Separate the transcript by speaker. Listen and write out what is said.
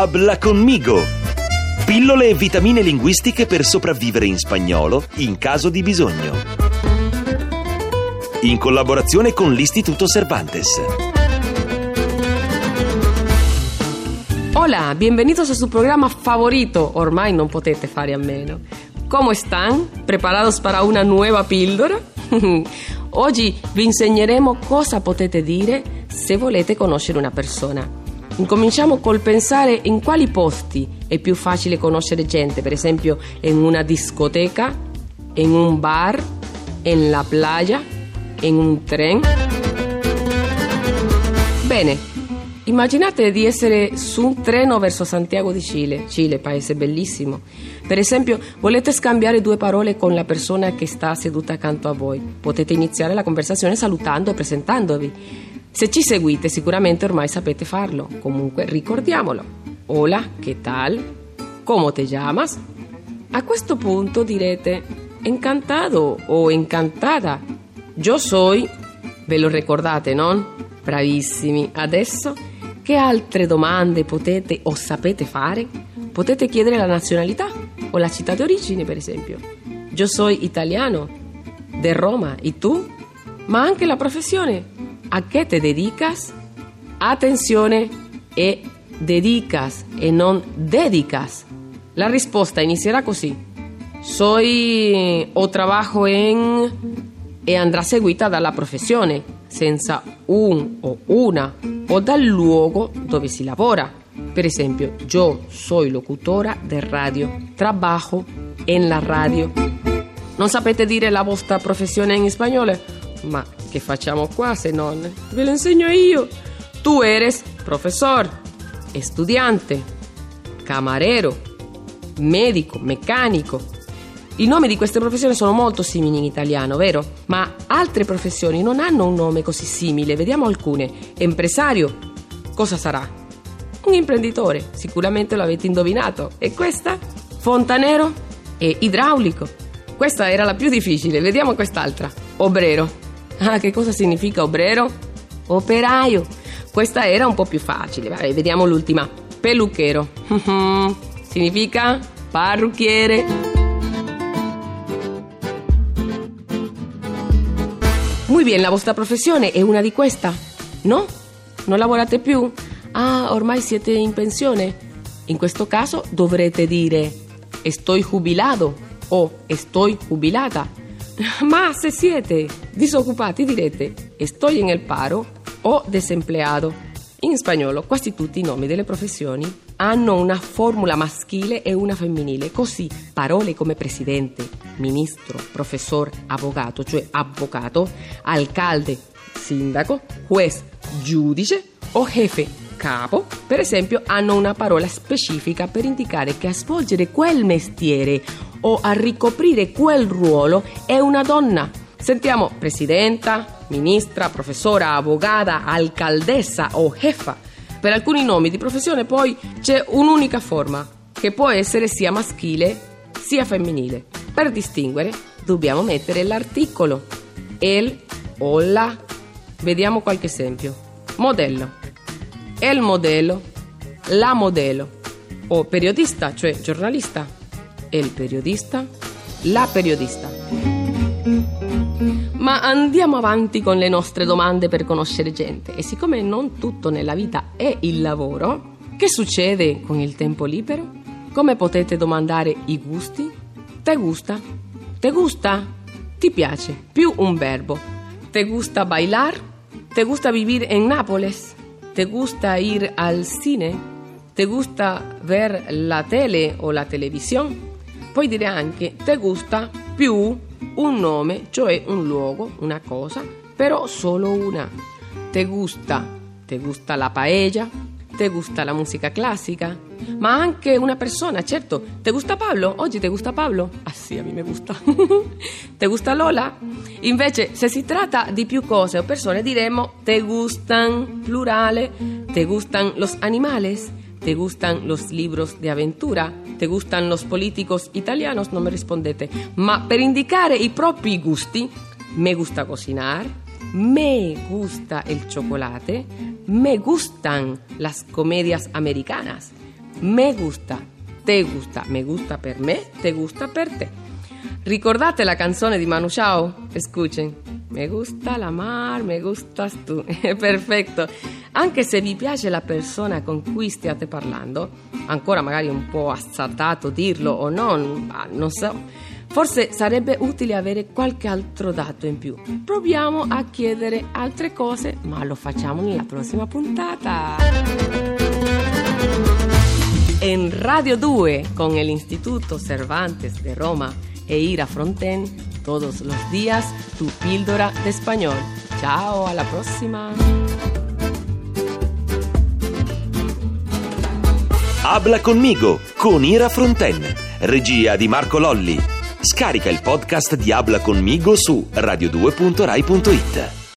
Speaker 1: Habla conmigo! Pillole e vitamine linguistiche per sopravvivere in spagnolo in caso di bisogno. In collaborazione con l'Istituto Cervantes.
Speaker 2: Hola, bienvenidos a su programa favorito, ormai non potete fare a meno. ¿Cómo están? ¿Preparados para una nuova pildora? Oggi vi insegneremo cosa potete dire se volete conoscere una persona. Incominciamo col pensare in quali posti è più facile conoscere gente, per esempio in una discoteca, in un bar, in la playa, in un tren. Bene, immaginate di essere su un treno verso Santiago di Cile, Cile, paese bellissimo. Per esempio, volete scambiare due parole con la persona che sta seduta accanto a voi. Potete iniziare la conversazione salutando e presentandovi. Se ci seguite sicuramente ormai sapete farlo, comunque ricordiamolo. Hola, che tal? ¿Cómo te llamas? A questo punto direte encantado o encantada. Io soy, ve lo ricordate, no? Bravissimi. Adesso che altre domande potete o sapete fare? Potete chiedere la nazionalità o la città d'origine, per esempio. Io soy italiano, de Roma, e tu? Ma anche la professione. ¿A qué te dedicas? Attenzione, e dedicas e non dedicas. La risposta inizierà così. Soy o trabajo en e andrà seguita dalla professione, senza un o una o dal luogo dove si lavora. Per esempio, yo soy locutora de radio, trabajo en la radio. Non sapete dire la vostra professione in spagnolo? Ma che facciamo qua se non? Ve lo insegno io. Tu eres professor, estudiante, camarero, medico, meccanico. I nomi di queste professioni sono molto simili in italiano, vero? Ma altre professioni non hanno un nome così simile. Vediamo alcune. Impresario, cosa sarà? Un imprenditore, sicuramente lo avete indovinato. E questa? Fontanero e idraulico. Questa era la più difficile, vediamo quest'altra. Obrero. Ah, che cosa significa obrero? Operaio. Questa era un po' più facile. Vabbè, vediamo l'ultima. Peluchero. significa parrucchiere. Muy bien, la vostra professione è una di questa? No? Non lavorate più? Ah, ormai siete in pensione? In questo caso dovrete dire estoy jubilado o estoy jubilata Ma se siete disoccupati direte estoy en el paro o desempleado. In spagnolo quasi tutti i nomi delle professioni hanno una formula maschile e una femminile, così parole come presidente, ministro, professor, avvocato, cioè avvocato, alcalde, sindaco, juez, giudice o jefe, capo, per esempio, hanno una parola specifica per indicare che a svolgere quel mestiere o a ricoprire quel ruolo è una donna. Sentiamo presidenta, ministra, professora, avvocata, alcaldessa o jefa. Per alcuni nomi di professione poi c'è un'unica forma, che può essere sia maschile sia femminile. Per distinguere dobbiamo mettere l'articolo. El o la. Vediamo qualche esempio. Modello. El modelo. La modelo. O periodista, cioè giornalista il periodista, la periodista. Ma andiamo avanti con le nostre domande per conoscere gente e siccome non tutto nella vita è il lavoro, che succede con il tempo libero? Come potete domandare i gusti? Te gusta? Te gusta? Ti piace? Più un verbo. Te gusta bailar? Te gusta vivir en Nápoles? Te gusta ir al cine? Te gusta ver la tele o la televisión? Puoi dire anche te gusta più un nome, cioè un luogo, una cosa, però solo una. Te gusta, te gusta la paella, te gusta la musica classica, ma anche una persona, certo. Te gusta Pablo? Oggi te gusta Pablo? Ah sì, a me gusta. te gusta Lola? Invece, se si tratta di più cose o persone, diremo te gustan, plurale, te gustan los animales, te gustan los libros de aventura, te gustan los políticos italianos, no me rispondete. Ma per indicare i propri gusti, me gusta cocinar, me gusta el chocolate, me gustan las comedias americanas. Me gusta, te gusta, me gusta per me, te gusta per te. Ricordate la canzone di Manu Chao? Escuchen. Me gusta la mar, me gustas tu. Perfetto. Anche se vi piace la persona con cui stiate parlando, ancora magari un po' azzardato dirlo o non, non so. Forse sarebbe utile avere qualche altro dato in più. Proviamo a chiedere altre cose, ma lo facciamo nella prossima puntata. En Radio 2 con el Instituto Cervantes de Roma e Ira Fronten, todos los días tu píldora de español. Ciao, alla prossima.
Speaker 1: Habla conmigo con Ira Fronten, regia di Marco Lolli. Scarica il podcast di Habla conmigo su radio2.rai.it.